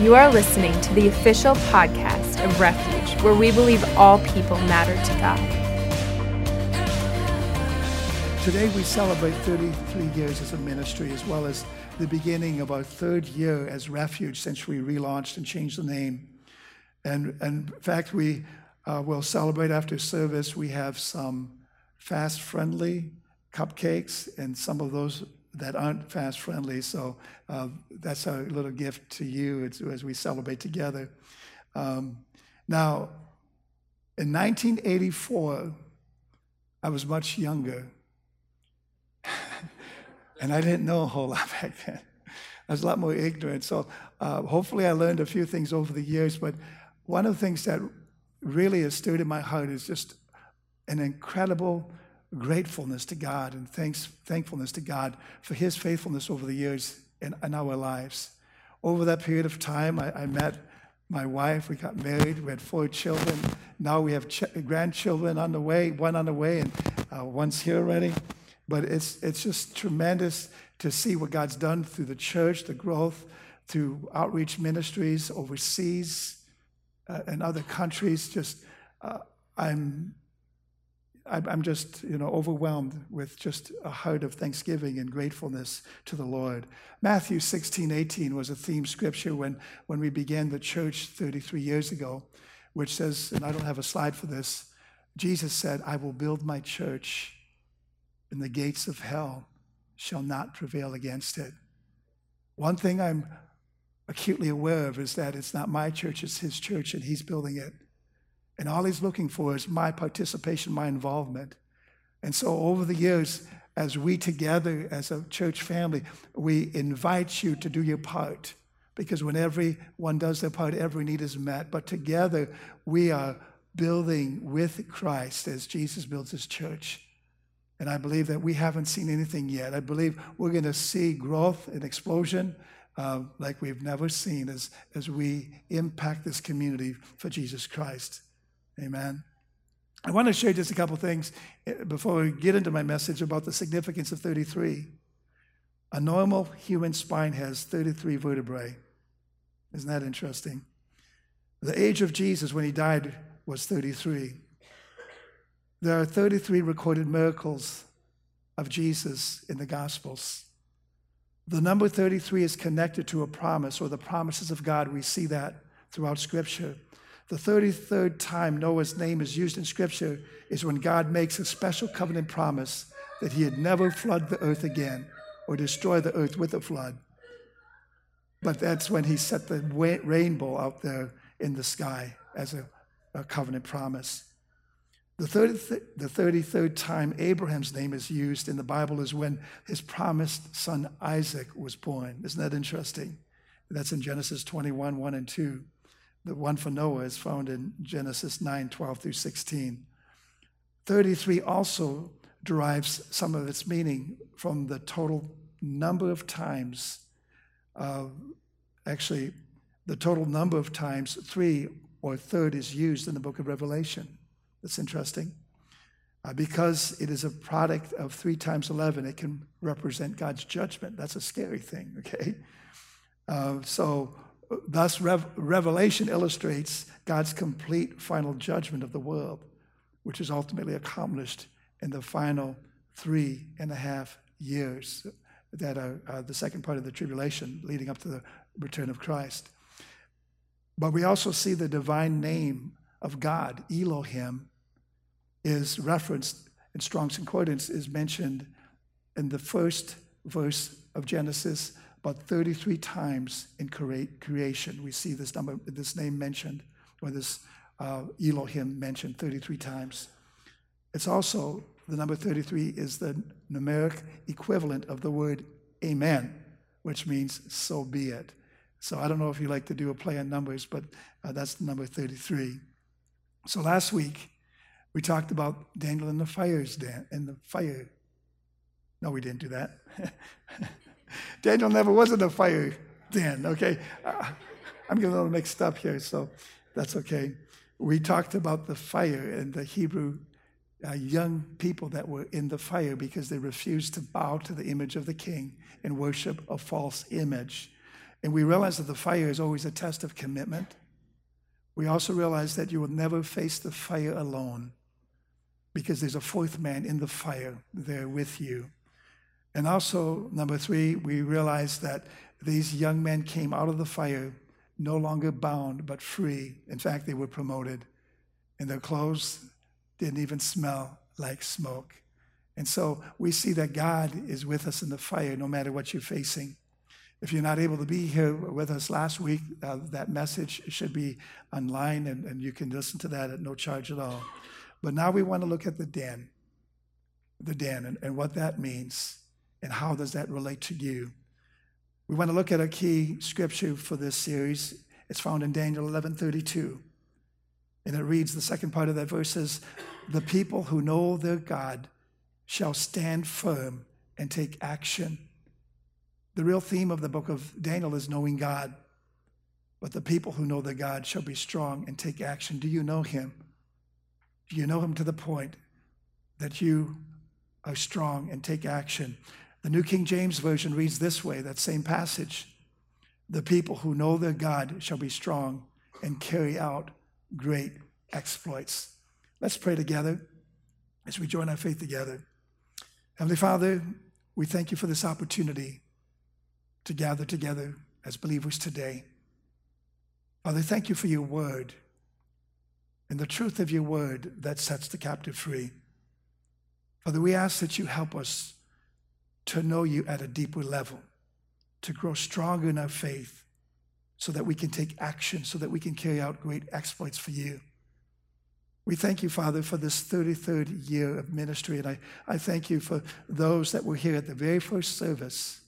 You are listening to the official podcast of Refuge, where we believe all people matter to God. Today we celebrate 33 years as a ministry, as well as the beginning of our third year as Refuge since we relaunched and changed the name. And, and in fact, we uh, will celebrate after service. We have some fast friendly cupcakes and some of those that aren't fast friendly. So uh, that's a little gift to you as, we celebrate together. Um, now, in 1984, I was much younger. and I didn't know a whole lot back then. I was a lot more ignorant. So uh, hopefully I learned a few things over the years. But one of the things that really has stirred in my heart is just an incredible gratefulness to God and thanks, thankfulness to God for His faithfulness over the years in, in our lives. Over that period of time, I, I, met my wife. We got married. We had four children. Now we have ch- grandchildren on the way, one on the way, and uh, one's here already. But it's, it's just tremendous to see what God's done through the church, the growth, through outreach ministries overseas uh, and other countries. Just, uh, I'm I'm just, you know, overwhelmed with just a heart of thanksgiving and gratefulness to the Lord. Matthew 16, 18 was a theme scripture when, when we began the church 33 years ago, which says, and I don't have a slide for this, Jesus said, I will build my church, and the gates of hell shall not prevail against it. One thing I'm acutely aware of is that it's not my church, it's his church, and he's building it. And all he's looking for is my participation, my involvement. And so over the years, as we together as a church family, we invite you to do your part. Because when everyone does their part, every need is met. But together, we are building with Christ as Jesus builds his church. And I believe that we haven't seen anything yet. I believe we're going to see growth and explosion uh, like we've never seen as, as we impact this community for Jesus Christ. Amen. I want to share just a couple things eh, before we get into my message about the significance of 33. A normal human spine has 33 vertebrae. Isn't that interesting? The age of Jesus when he died was 33. There are 33 recorded miracles of Jesus in the Gospels. The number 33 is connected to a promise or the promises of God. We see that throughout Scripture. The 33rd time Noah's name is used in Scripture is when God makes a special covenant promise that he had never flood the earth again or destroy the earth with a flood. But that's when he set the rainbow out there in the sky as a, a covenant promise. The, 30th, the 33rd time Abraham's name is used in the Bible is when his promised son Isaac was born. Isn't that interesting? That's in Genesis 21 1 and 2. The one for Noah is found in Genesis 9 12 through 16. 33 also derives some of its meaning from the total number of times, uh, actually, the total number of times three or third is used in the book of Revelation. That's interesting. Uh, because it is a product of three times 11, it can represent God's judgment. That's a scary thing, okay? Uh, so Thus, Rev- Revelation illustrates God's complete final judgment of the world, which is ultimately accomplished in the final three and a half years that are uh, the second part of the tribulation leading up to the return of Christ. But we also see the divine name of God, Elohim, is referenced in Strong's Concordance, is mentioned in the first verse of Genesis about 33 times in creation. We see this number, this name mentioned, or this uh, Elohim mentioned 33 times. It's also, the number 33 is the numeric equivalent of the word amen, which means so be it. So I don't know if you like to do a play on numbers, but uh, that's the number 33. So last week, we talked about Daniel in the fires, dan- in the fire. No, we didn't do that. Daniel never was in a fire then, okay? Uh, I'm getting a little mixed up here, so that's okay. We talked about the fire and the Hebrew uh, young people that were in the fire because they refused to bow to the image of the king and worship a false image. And we realize that the fire is always a test of commitment. We also realize that you will never face the fire alone because there's a fourth man in the fire there with you. And also, number three, we realize that these young men came out of the fire no longer bound, but free. In fact, they were promoted, and their clothes didn't even smell like smoke. And so we see that God is with us in the fire no matter what you're facing. If you're not able to be here with us last week, uh, that message should be online and, and you can listen to that at no charge at all. But now we want to look at the den, the den, and, and what that means and how does that relate to you. We want to look at a key scripture for this series. It's found in Daniel 11:32. And it reads the second part of that verse says, "The people who know their God shall stand firm and take action." The real theme of the book of Daniel is knowing God. But the people who know their God shall be strong and take action. Do you know him? Do you know him to the point that you are strong and take action? The New King James Version reads this way that same passage. The people who know their God shall be strong and carry out great exploits. Let's pray together as we join our faith together. Heavenly Father, we thank you for this opportunity to gather together as believers today. Father, thank you for your word and the truth of your word that sets the captive free. Father, we ask that you help us to know you at a deeper level, to grow stronger in our faith, so that we can take action, so that we can carry out great exploits for you. We thank you, Father, for this 33rd year of ministry. And I, I thank you for those that were here at the very first service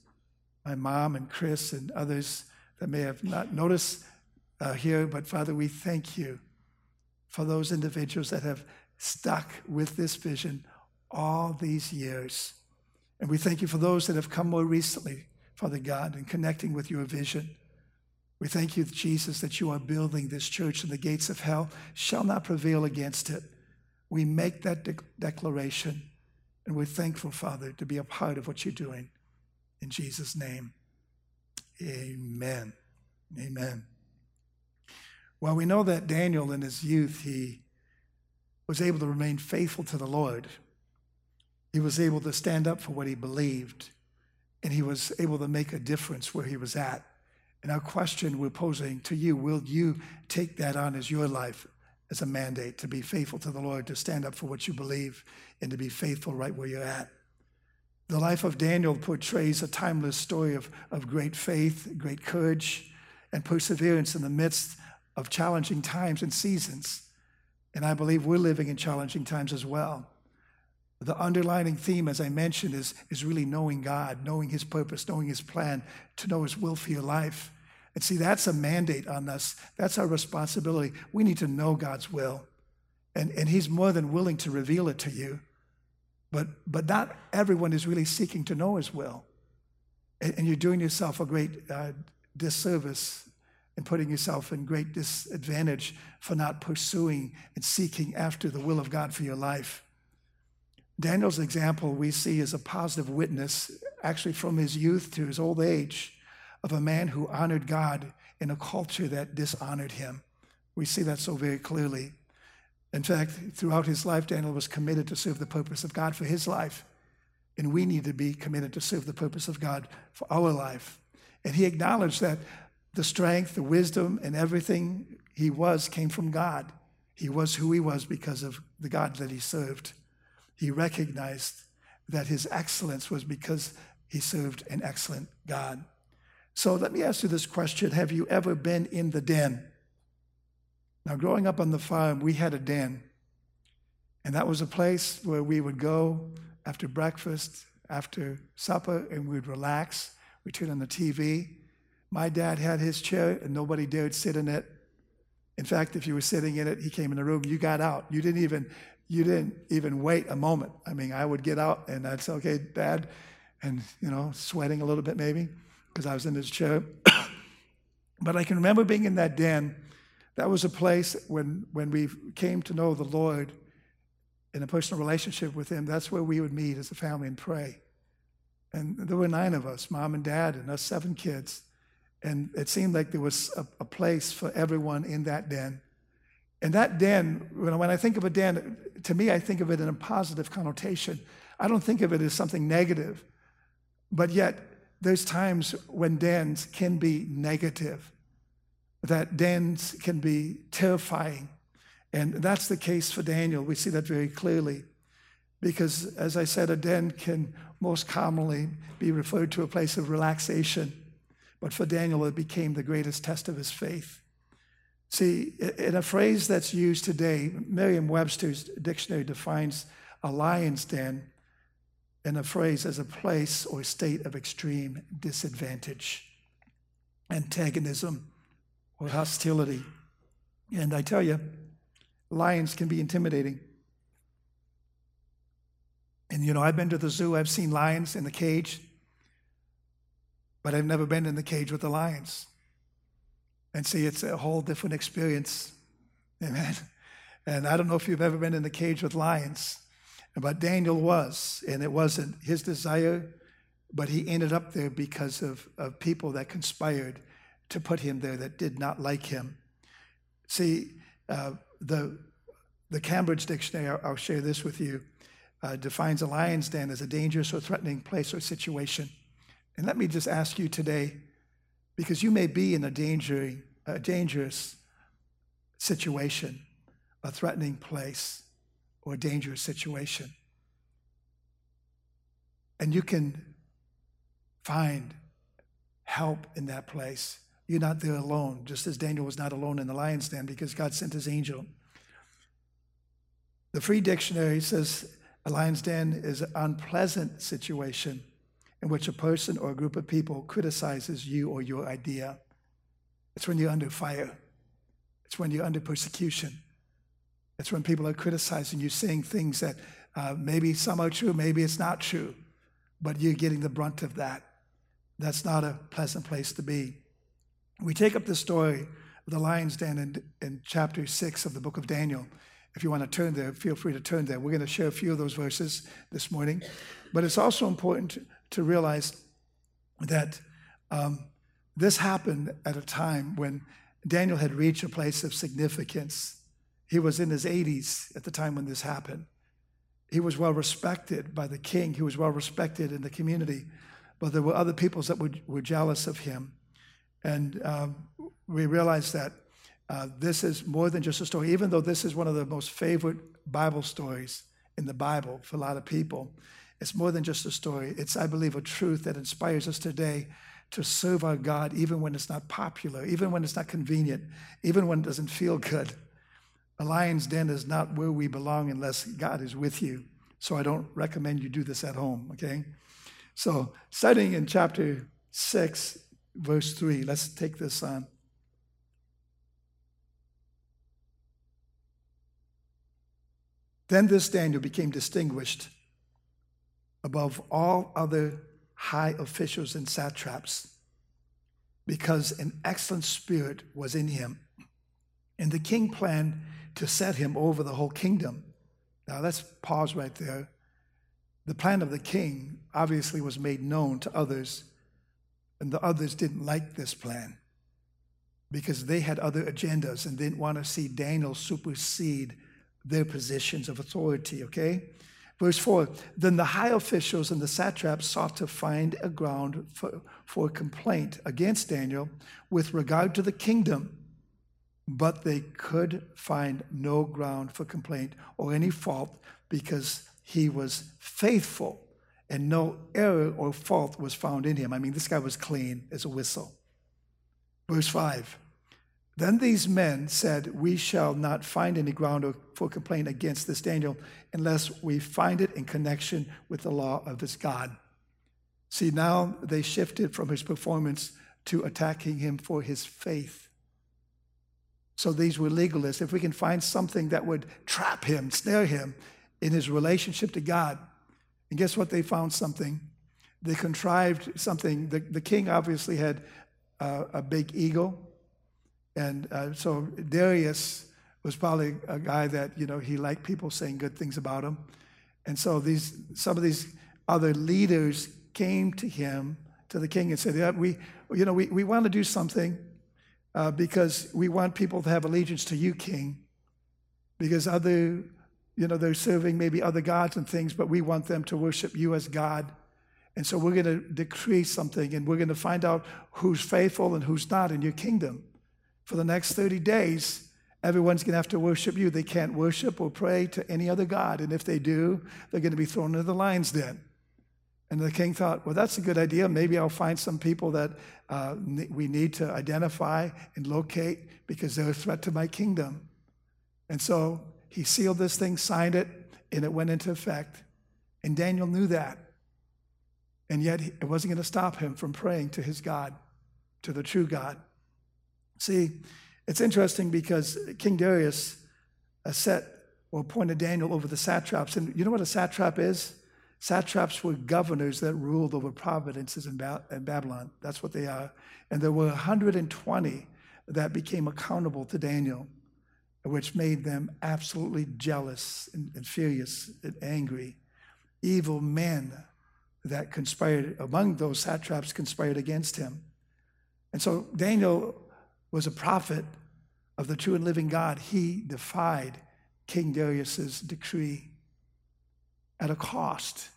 my mom and Chris and others that may have not noticed uh, here. But Father, we thank you for those individuals that have stuck with this vision all these years. And we thank you for those that have come more recently, Father God, in connecting with your vision. We thank you, Jesus, that you are building this church and the gates of hell shall not prevail against it. We make that de- declaration and we're thankful, Father, to be a part of what you're doing. In Jesus' name, amen. Amen. Well, we know that Daniel in his youth, he was able to remain faithful to the Lord. He was able to stand up for what he believed, and he was able to make a difference where he was at. And our question we're posing to you will you take that on as your life, as a mandate to be faithful to the Lord, to stand up for what you believe, and to be faithful right where you're at? The life of Daniel portrays a timeless story of, of great faith, great courage, and perseverance in the midst of challenging times and seasons. And I believe we're living in challenging times as well. The underlining theme, as I mentioned, is, is really knowing God, knowing His purpose, knowing His plan, to know His will for your life. And see, that's a mandate on us. That's our responsibility. We need to know God's will. And, and He's more than willing to reveal it to you. But, but not everyone is really seeking to know His will. And, and you're doing yourself a great uh, disservice and putting yourself in great disadvantage for not pursuing and seeking after the will of God for your life. Daniel's example we see is a positive witness, actually from his youth to his old age, of a man who honored God in a culture that dishonored him. We see that so very clearly. In fact, throughout his life, Daniel was committed to serve the purpose of God for his life. And we need to be committed to serve the purpose of God for our life. And he acknowledged that the strength, the wisdom, and everything he was came from God. He was who he was because of the God that he served he recognized that his excellence was because he served an excellent God. So let me ask you this question Have you ever been in the den? Now, growing up on the farm, we had a den. And that was a place where we would go after breakfast, after supper, and we'd relax. We'd turn on the TV. My dad had his chair, and nobody dared sit in it. In fact, if you were sitting in it, he came in the room, you got out. You didn't even you didn't even wait a moment. I mean, I would get out and I'd say, okay, dad, and, you know, sweating a little bit maybe because I was in his chair. but I can remember being in that den. That was a place when, when we came to know the Lord in a personal relationship with Him, that's where we would meet as a family and pray. And there were nine of us, mom and dad, and us seven kids. And it seemed like there was a, a place for everyone in that den. And that den, when, I think of a den, to me, I think of it in a positive connotation. I don't think of it as something negative. But yet, there's times when dens can be negative, that dens can be terrifying. And that's the case for Daniel. We see that very clearly. Because, as I said, a den can most commonly be referred to a place of relaxation. But for Daniel, it became the greatest test of his faith. See, in a phrase that's used today, Merriam Webster's dictionary defines a lion's den in a phrase as a place or state of extreme disadvantage, antagonism, or hostility. And I tell you, lions can be intimidating. And you know, I've been to the zoo, I've seen lions in the cage, but I've never been in the cage with the lions. And see, it's a whole different experience. Amen. And I don't know if you've ever been in the cage with lions, but Daniel was, and it wasn't his desire, but he ended up there because of, of people that conspired to put him there that did not like him. See, uh, the, the Cambridge Dictionary, I'll, share this with you, uh, defines a lion's den as a dangerous or threatening place or situation. And let me just ask you today, because you may be in a, danger, a dangerous situation, a threatening place or a dangerous situation. And you can find help in that place. You're not there alone, just as Daniel was not alone in the lion's den because God sent his angel. The Free Dictionary says a lion's den is an unpleasant situation in which a person or a group of people criticizes you or your idea. It's when you're under fire. It's when you're under persecution. It's when people are criticizing you, saying things that uh, maybe some are true, maybe it's not true, but you're getting the brunt of that. That's not a pleasant place to be. We take up the story of the lion's den in, in chapter six of the book of Daniel. If you want to turn there, feel free to turn there. We're going to share a few of those verses this morning. But it's also important to, realize that um, this happened at a time when Daniel had reached a place of significance he was in his 80s at the time when this happened. He was well respected by the king, he was well respected in the community, but there were other peoples that were, were jealous of him. And um, we realized that uh, this is more than just a story, even though this is one of the most favorite Bible stories in the Bible for a lot of people. It's more than just a story. It's, I believe, a truth that inspires us today to serve our God even when it's not popular, even when it's not convenient, even when it doesn't feel good. A lion's den is not where we belong unless God is with you. So I don't recommend you do this at home, okay? So, starting in chapter 6, verse 3, let's take this on. Then this Daniel became distinguished above all other high officials and satraps because an excellent spirit was in him. And the king planned to set him over the whole kingdom. Now let's pause right there. The plan of the king obviously was made known to others, and the others didn't like this plan because they had other agendas and didn't want to see Daniel supersede their positions of authority, okay? Verse 4 Then the high officials and the satraps sought to find a ground for, for complaint against Daniel with regard to the kingdom but they could find no ground for complaint or any fault because he was faithful and no error or fault was found in him. I mean, this guy was clean as a whistle. Verse 5 Then these men said, We shall not find any ground for complaint against this Daniel unless we find it in connection with the law of his God. See, now they shifted from his performance to attacking him for his faith. So these were legalists. If we can find something that would trap him, snare him in his relationship to God. And guess what? They found something. They contrived something. The, the king obviously had uh, a big ego. And uh, so Darius was probably a guy that, you know, he liked people saying good things about him. And so these, some of these other leaders came to him, to the king, and said, yeah, we, you know, we, we want to do something uh, because we want people to have allegiance to you, King, because other, you know, they're serving maybe other gods and things, but we want them to worship you as God. And so we're going to decree something and we're going to find out who's faithful and who's not in your kingdom. For the next 30 days, everyone's going to have to worship you. They can't worship or pray to any other God. And if they do, they're going to be thrown into the lion's den. And the king thought, well, that's a good idea. Maybe I'll find some people that uh, we need to identify and locate because they're a threat to my kingdom. And so he sealed this thing, signed it, and it went into effect. And Daniel knew that. And yet it wasn't going to stop him from praying to his God, to the true God. See, it's interesting because King Darius set or appointed Daniel over the satraps. And you know what a satrap is? Satraps were governors that ruled over provinces in, ba- in Babylon. That's what they are. And there were 120 that became accountable to Daniel, which made them absolutely jealous and, and furious and angry. Evil men that conspired, among those satraps, conspired against him. And so Daniel was a prophet of the true and living God. He defied King Darius's decree at a cost.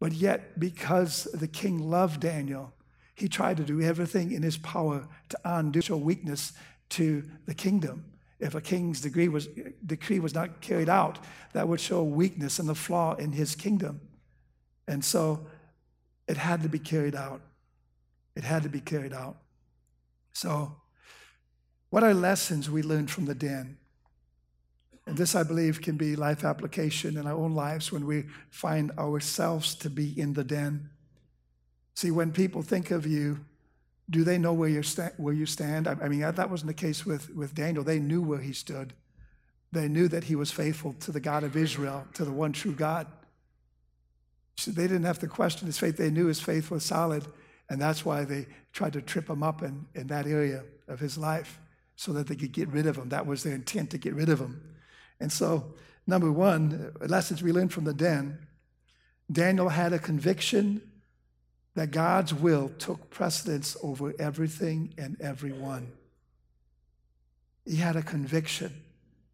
But yet, because the king loved Daniel, he tried to do everything in his power to undo show weakness to the kingdom. If a king's decree was, decree was not carried out, that would show weakness and the flaw in his kingdom. And so it had to be carried out. It had to be carried out. So, what are lessons we learned from the den? And this, I believe, can be life application in our own lives when we find ourselves to be in the den. See, when people think of you, do they know where, you sta- where you stand? I, I mean, that wasn't the case with, with Daniel. They knew where he stood. They knew that he was faithful to the God of Israel, to the one true God. So they didn't have to question his faith. They knew his faith was solid, and that's why they tried to trip him up in, in that area of his life so that they could get rid of him. That was their intent to get rid of him. And so, number one, uh, lessons we learned from the den Daniel had a conviction that God's will took precedence over everything and everyone. He had a conviction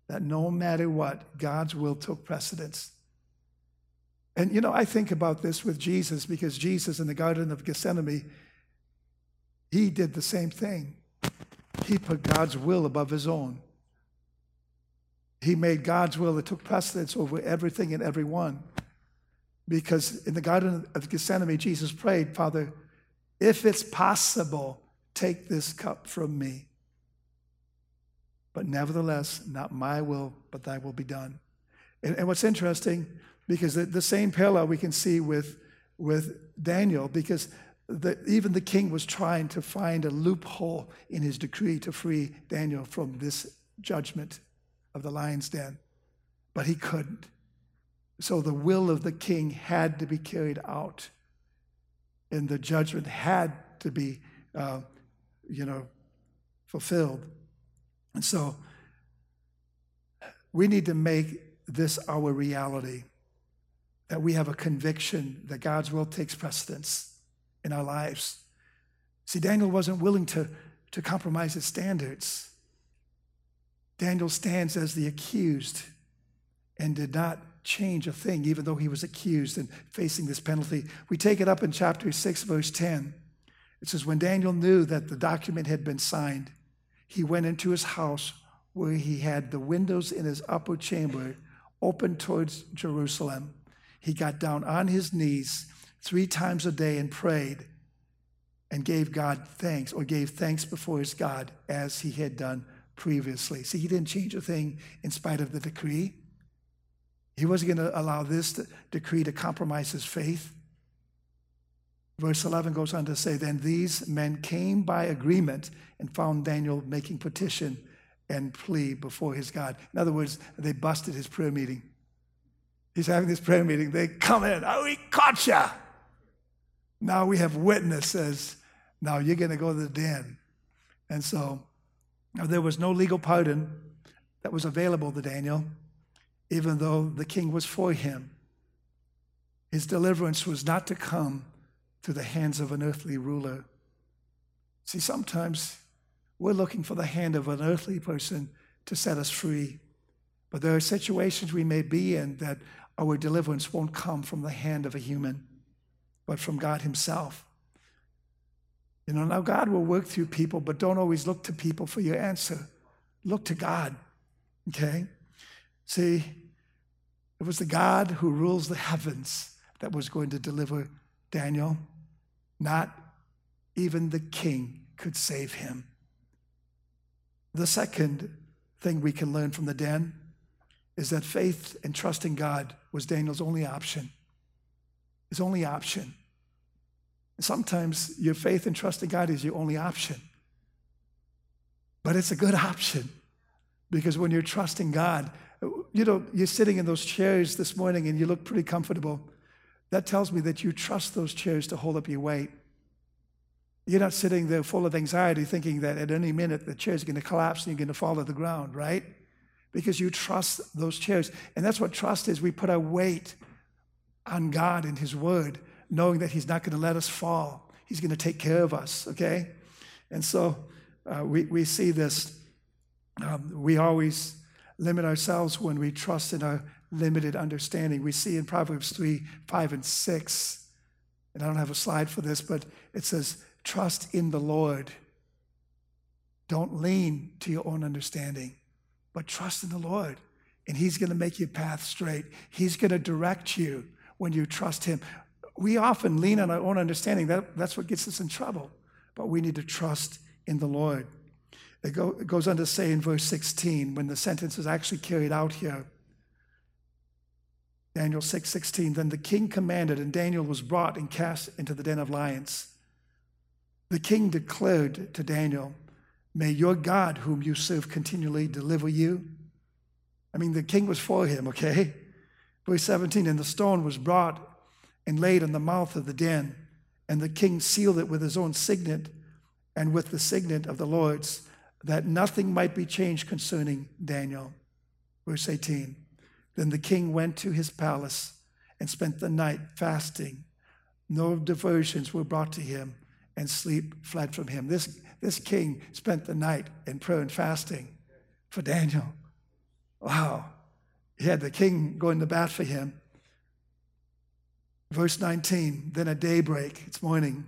that no matter what, God's will took precedence. And you know, I think about this with Jesus because Jesus in the Garden of Gethsemane, he did the same thing. He put God's will above his own. He made God's will that took precedence over everything and everyone. Because in the Garden of Gethsemane, Jesus prayed, Father, if it's possible, take this cup from me. But nevertheless, not my will, but thy will be done. And, and what's interesting, because the, the, same parallel we can see with, with Daniel, because the, even the king was trying to find a loophole in his decree to free Daniel from this judgment of the lion's den, but he couldn't. So the will of the king had to be carried out, and the judgment had to be, uh, you know, fulfilled. And so we need to make this our reality that we have a conviction that God's will takes precedence in our lives. See, Daniel wasn't willing to, to compromise his standards. Daniel stands as the accused and did not change a thing, even though he was accused and facing this penalty. We take it up in chapter 6, verse 10. It says, When Daniel knew that the document had been signed, he went into his house where he had the windows in his upper chamber open towards Jerusalem. He got down on his knees three times a day and prayed and gave God thanks or gave thanks before his God as he had done previously. See, he didn't change a thing in spite of the decree. He wasn't going to allow this decree to compromise his faith. Verse 11 goes on to say, Then these men came by agreement and found Daniel making petition and plea before his God. In other words, they busted his prayer meeting. He's having this prayer meeting. They come in, oh, we caught you. Now we have witnesses. Now you're going to go to the den. And so there was no legal pardon that was available to Daniel, even though the king was for him. His deliverance was not to come through the hands of an earthly ruler. See, sometimes we're looking for the hand of an earthly person to set us free. But there are situations we may be in that our deliverance won't come from the hand of a human, but from God Himself. You know, now God will work through people, but don't always look to people for your answer. Look to God, okay? See, it was the God who rules the heavens that was going to deliver Daniel. Not even the king could save him. The second thing we can learn from the den is that faith and trust in God was Daniel's only option. His only option. Sometimes your faith and trust in God is your only option. But it's a good option because when you're trusting God, you know, you're sitting in those chairs this morning and you look pretty comfortable. That tells me that you trust those chairs to hold up your weight. You're not sitting there full of anxiety thinking that at any minute the chair's going to collapse and you're going to fall to the ground, right? Because you trust those chairs. And that's what trust is. We put our weight on God and His Word, knowing that He's not going to let us fall. He's going to take care of us, okay? And so uh, we, we see this. Um, we always limit ourselves when we trust in our limited understanding. We see in Proverbs 3 5 and 6, and I don't have a slide for this, but it says, Trust in the Lord. Don't lean to your own understanding, but trust in the Lord. And He's going to make your path straight. He's going to direct you when you trust Him. We often lean on our own understanding. That, that's what gets us in trouble. But we need to trust in the Lord. It, go, it goes on to say in verse 16, when the sentence is actually carried out here, Daniel 6 16, then the king commanded, and Daniel was brought and cast into the den of lions. The king declared to Daniel, May your God, whom you serve continually, deliver you. I mean, the king was for him, okay? Verse 17, and the stone was brought and laid in the mouth of the den, and the king sealed it with his own signet and with the signet of the Lord's that nothing might be changed concerning Daniel. Verse 18 Then the king went to his palace and spent the night fasting. No diversions were brought to him, and sleep fled from him. This, this king spent the night in prayer and fasting for Daniel. Wow. He had the king going to bat for him. Verse 19 Then at daybreak, it's morning,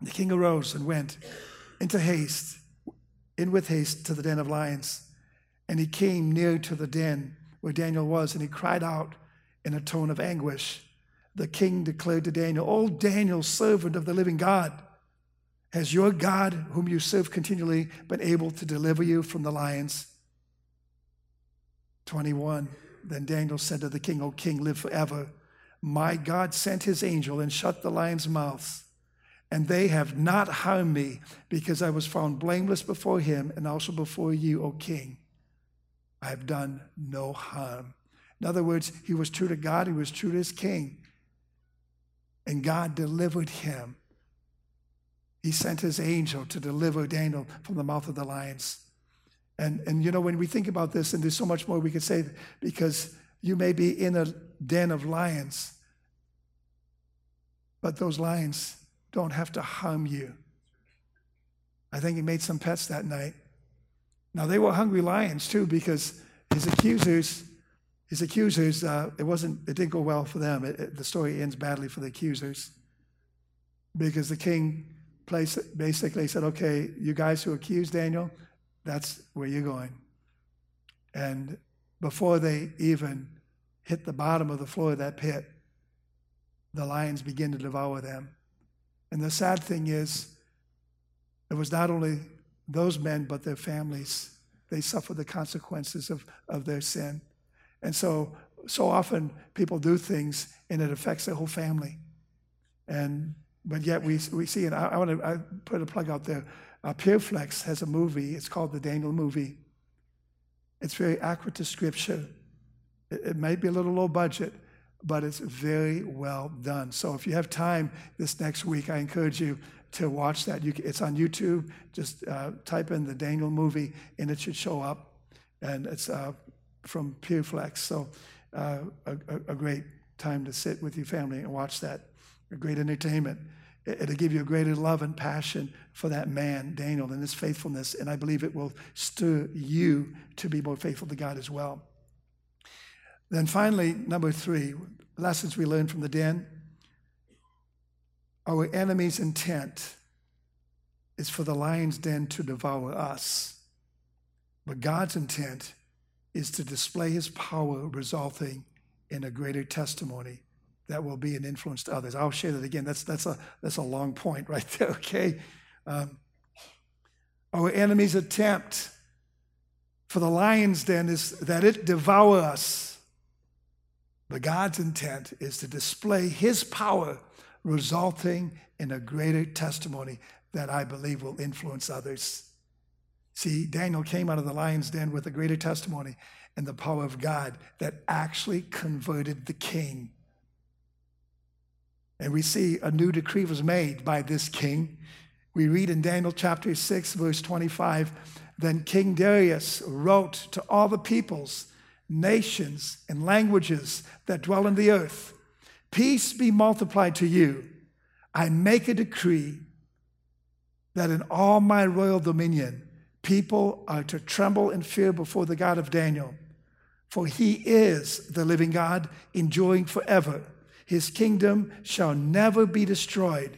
the king arose and went into haste in with haste to the den of lions. And he came near to the den where Daniel was, and he cried out in a tone of anguish. The king declared to Daniel, O Daniel, servant of the living God, has your God, whom you serve continually, been able to deliver you from the lions? 21. Then Daniel said to the king, O king, live forever. My God sent his angel and shut the lions' mouths and they have not harmed me because I was found blameless before him and also before you, O king. I have done no harm. In other words, he was true to God, he was true to his king. And God delivered him. He sent his angel to deliver Daniel from the mouth of the lions. And, and you know, when we think about this, and there's so much more we could say, because you may be in a den of lions, but those lions don't have to harm you. I think he made some pets that night. Now they were hungry lions too, because his accusers, his accusers, uh, it wasn't, it didn't go well for them. It, it, the story ends badly for the accusers, because the king basically said, "Okay, you guys who accused Daniel, that's where you're going." And before they even hit the bottom of the floor of that pit, the lions begin to devour them. And the sad thing is, it was not only those men, but their families. They suffered the consequences of, of their sin. And so, so often people do things and it affects their whole family. And, but yet we, we see, and I, I want to I put a plug out there. Uh, Pure Flix has a movie, it's called the Daniel movie. It's very accurate to scripture. It, it might be a little low budget, but it's very well done. So if you have time this next week, I encourage you to watch that. You, it's on YouTube. Just uh, type in the Daniel movie, and it should show up. And it's uh, from Pure Flix. So uh, a, a, great time to sit with your family and watch that. A great entertainment. It'll give you a greater love and passion for that man, Daniel, and his faithfulness. And I believe it will stir you to be more faithful to God as well. Then finally, number three, lessons we learned from the den. Our enemy's intent is for the lion's den to devour us. But God's intent is to display his power, resulting in a greater testimony that will be an influence to others. I'll share that again. That's, that's, a, that's a long point right there, okay? Um, our enemy's attempt for the lion's den is that it devour us. But God's intent is to display his power, resulting in a greater testimony that I believe will influence others. See, Daniel came out of the lion's den with a greater testimony and the power of God that actually converted the king. And we see a new decree was made by this king. We read in Daniel chapter 6, verse 25 Then King Darius wrote to all the peoples, nations, and languages that dwell in the earth Peace be multiplied to you. I make a decree that in all my royal dominion, people are to tremble in fear before the God of Daniel. For he is the living God, enduring forever. His kingdom shall never be destroyed,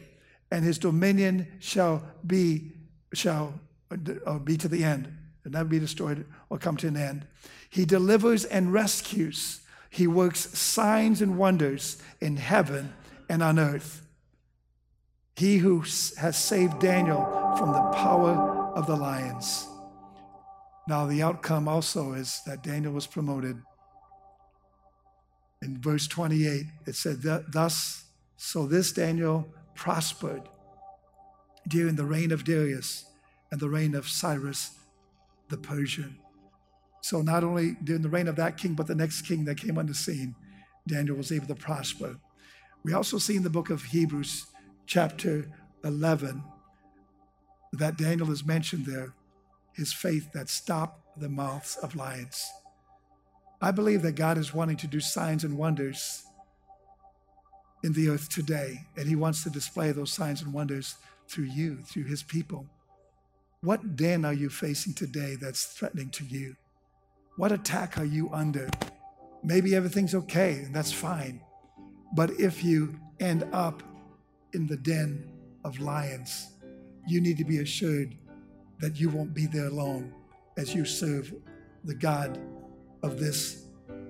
and his dominion shall be shall uh, be to the end, and never be destroyed or come to an end. He delivers and rescues. He works signs and wonders in heaven and on earth. He who has saved Daniel from the power of the lions. Now, the outcome also is that Daniel was promoted in verse 28, it said, Thus, so this Daniel prospered during the reign of Darius and the reign of Cyrus the Persian. So, not only during the reign of that king, but the next king that came on the scene, Daniel was able to prosper. We also see in the book of Hebrews, chapter 11, that Daniel is mentioned there, his faith that stopped the mouths of lions. I believe that God is wanting to do signs and wonders in the earth today, and He wants to display those signs and wonders through you, through His people. What den are you facing today that's threatening to you? What attack are you under? Maybe everything's okay, and that's fine. But if you end up in the den of lions, you need to be assured that you won't be there alone as you serve the God of this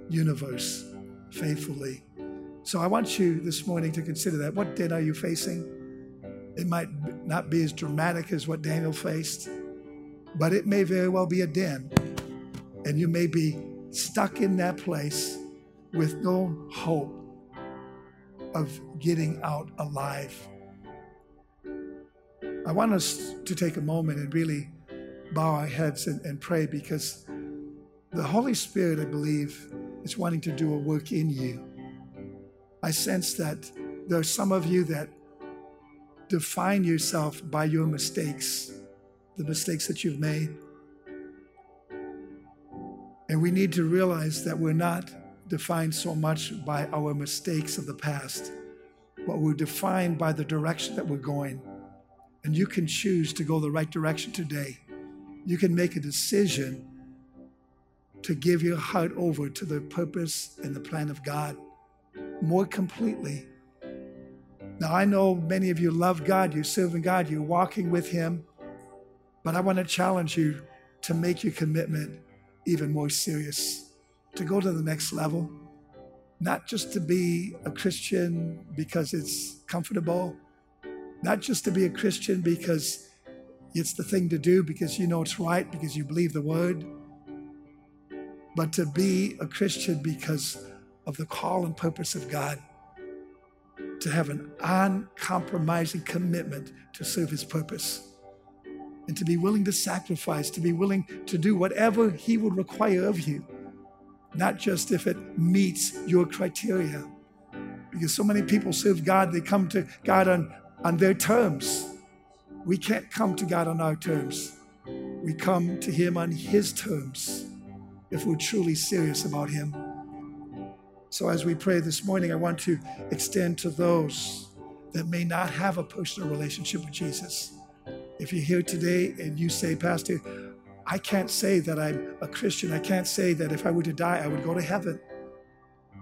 universe faithfully. So I want you this morning to consider that. What den are you facing? It might not be as dramatic as what Daniel faced, but it may very well be a den. And you may be stuck in that place with no hope of getting out alive. I want us to take a moment and really bow our heads and, and pray because the Holy Spirit, I believe, is wanting to do a work in you. I sense that there are some of you that define yourself by your mistakes, the mistakes that you've made. And we need to realize that we're not defined so much by our mistakes of the past, but we're defined by the direction that we're going. And you can choose to go the right direction today. You can make a decision to give your heart over to the purpose and the plan of God more completely. Now, I know many of you love God, you're serving God, you're walking with Him, but I want to challenge you to make your commitment even more serious, to go to the next level, not just to be a Christian because it's comfortable, not just to be a Christian because it's the thing to do, because you know it's right, because you believe the word but to be a Christian because of the call and purpose of God, to have an uncompromising commitment to serve His purpose, and to be willing to sacrifice, to be willing to do whatever He would require of you, not just if it meets your criteria. Because so many people serve God, they come to God on, on their terms. We can't come to God on our terms. We come to Him on His terms if we're truly serious about Him. So, as we pray this morning, I want to extend to those that may not have a personal relationship with Jesus. If you're here today and you say, Pastor, I can't say that I'm a Christian. I can't say that if I were to die, I would go to heaven.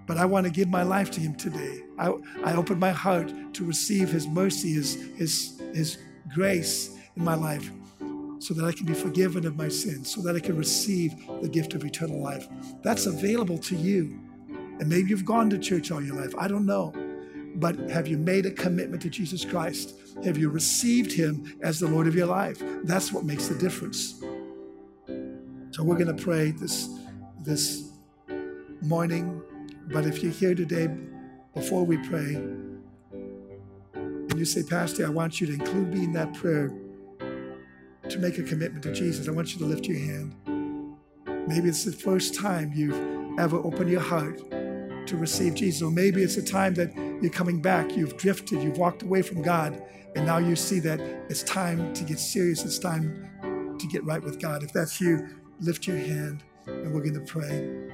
But I want to give my life to Him today. I, I open my heart to receive His mercy, His, His, His grace in my life so that I can be forgiven of my sins, so that I can receive the gift of eternal life. That's available to you. And maybe you've gone to church all your life. I don't know. But have you made a commitment to Jesus Christ? Have you received Him as the Lord of your life? That's what makes the difference. So we're going to pray this, this morning. But if you're here today, before we pray, and you say, Pastor, I want you to include me in that prayer to make a commitment to Jesus, I want you to lift your hand. Maybe it's the first time you've ever opened your heart to receive Jesus. Or maybe it's a time that you're coming back, you've drifted, you've walked away from God, and now you see that it's time to get serious, it's time to get right with God. If that's you, lift your hand and we're going to pray.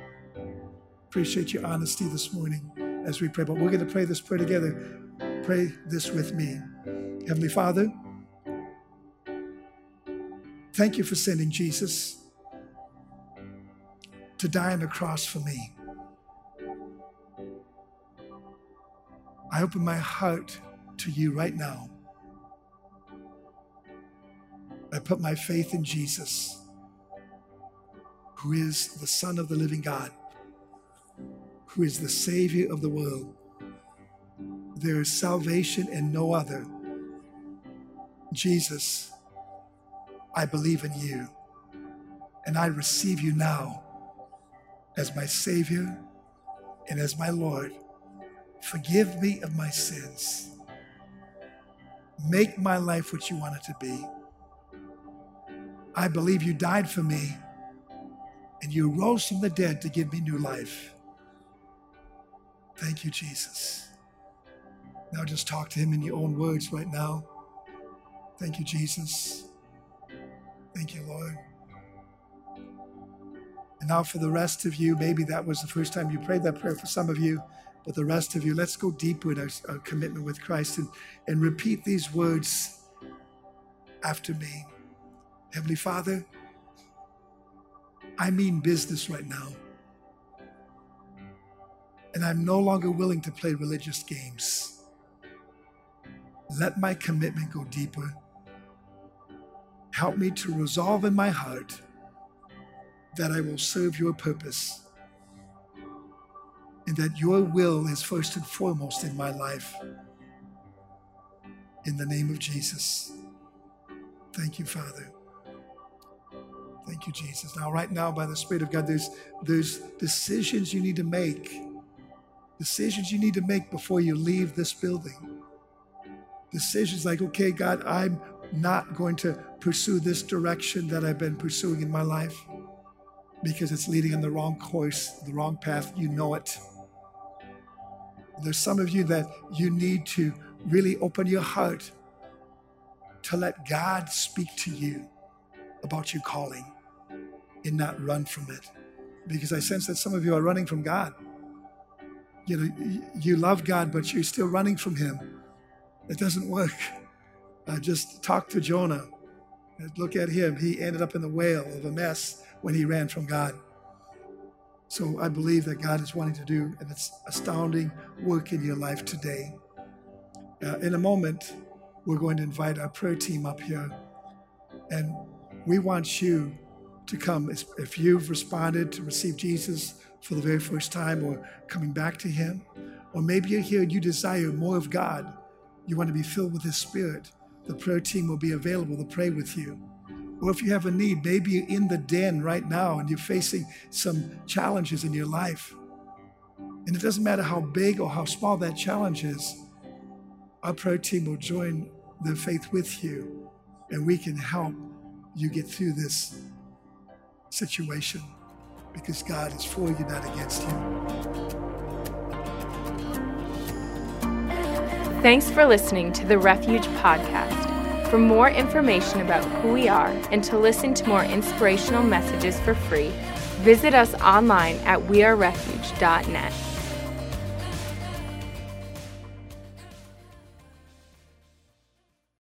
Appreciate your honesty this morning as we pray, but we're going to pray this prayer together. Pray this with me. Heavenly Father, thank you for sending Jesus to die on the cross for me. I open my heart to you right now. I put my faith in Jesus, who is the Son of the living God, who is the Savior of the world. There is salvation in no other. Jesus, I believe in you, and I receive you now as my Savior and as my Lord. Forgive me of my sins. Make my life what you want it to be. I believe you died for me and you rose from the dead to give me new life. Thank you, Jesus. Now just talk to him in your own words right now. Thank you, Jesus. Thank you, Lord. And now, for the rest of you, maybe that was the first time you prayed that prayer. For some of you, but the rest of you, let's go deeper in our, our commitment with Christ and, and repeat these words after me. Heavenly Father, I mean business right now. And I'm no longer willing to play religious games. Let my commitment go deeper. Help me to resolve in my heart that I will serve your purpose and that your will is first and foremost in my life. In the name of Jesus. Thank you, Father. Thank you, Jesus. Now, right now, by the Spirit of God, there's, there's decisions you need to make. Decisions you need to make before you leave this building. Decisions like, okay, God, I'm not going to pursue this direction that I've been pursuing in my life because it's leading in the wrong course, the wrong path. You know it. There's some of you that you need to really open your heart to let God speak to you about your calling and not run from it. Because I sense that some of you are running from God. You know, you love God, but you're still running from Him. It doesn't work. Uh, just talk to Jonah. Look at him. He ended up in the whale of a mess when he ran from God. So I believe that God is wanting to do and it's astounding work in your life today. Uh, in a moment, we're going to invite our prayer team up here. And we want you to come. If you've responded to receive Jesus for the very first time or coming back to Him, or maybe you're here and you desire more of God, you want to be filled with His Spirit, the prayer team will be available to pray with you. Or if you have a need, maybe you're in the den right now and you're facing some challenges in your life. And it doesn't matter how big or how small that challenge is, our prayer team will join their faith with you and we can help you get through this situation because God is for you, not against you. Thanks for listening to the Refuge Podcast. For more information about who we are and to listen to more inspirational messages for free, visit us online at wearerefuge.net.